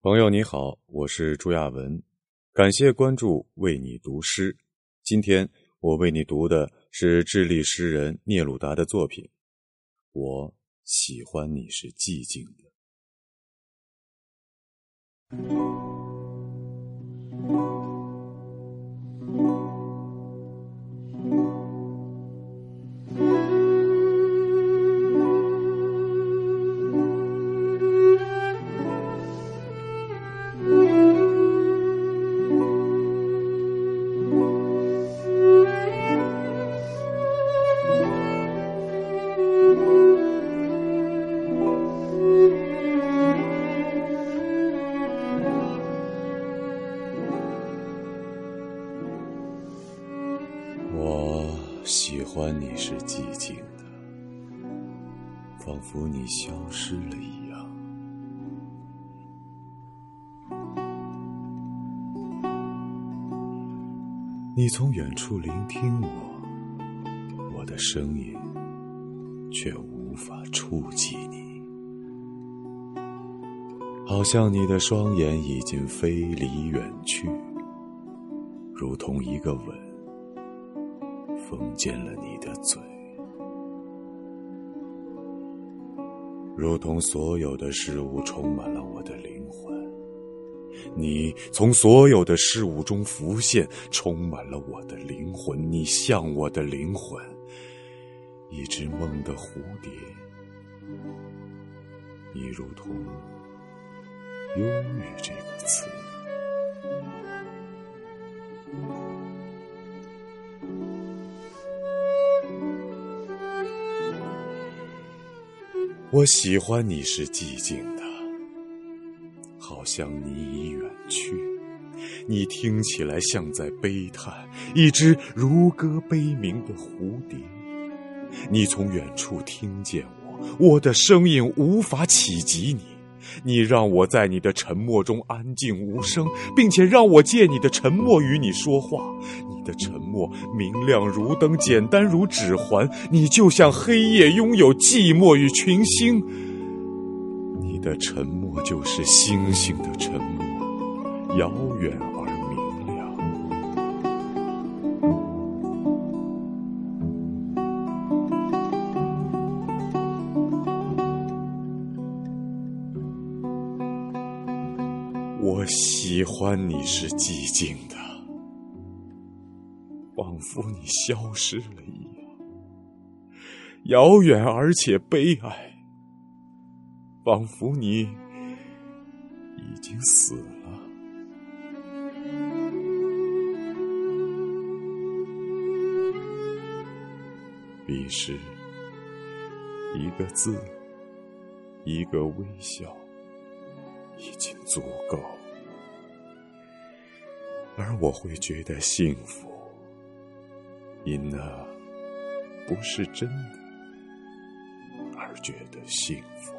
朋友你好，我是朱亚文，感谢关注，为你读诗。今天我为你读的是智利诗人聂鲁达的作品。我喜欢你是寂静的。喜欢你是寂静的，仿佛你消失了一样。你从远处聆听我，我的声音却无法触及你，好像你的双眼已经飞离远去，如同一个吻。封缄了你的嘴，如同所有的事物充满了我的灵魂。你从所有的事物中浮现，充满了我的灵魂。你像我的灵魂，一只梦的蝴蝶。你如同忧郁这个词。我喜欢你是寂静的，好像你已远去。你听起来像在悲叹，一只如歌悲鸣的蝴蝶。你从远处听见我，我的声音无法企及你。你让我在你的沉默中安静无声，并且让我借你的沉默与你说话。的沉默明亮如灯，简单如指环。你就像黑夜，拥有寂寞与群星。你的沉默就是星星的沉默，遥远而明亮。我喜欢你是寂静的，仿佛你消失了一样，遥远而且悲哀，仿佛你已经死了。彼时，一个字，一个微笑。已经足够，而我会觉得幸福，因那不是真的，而觉得幸福。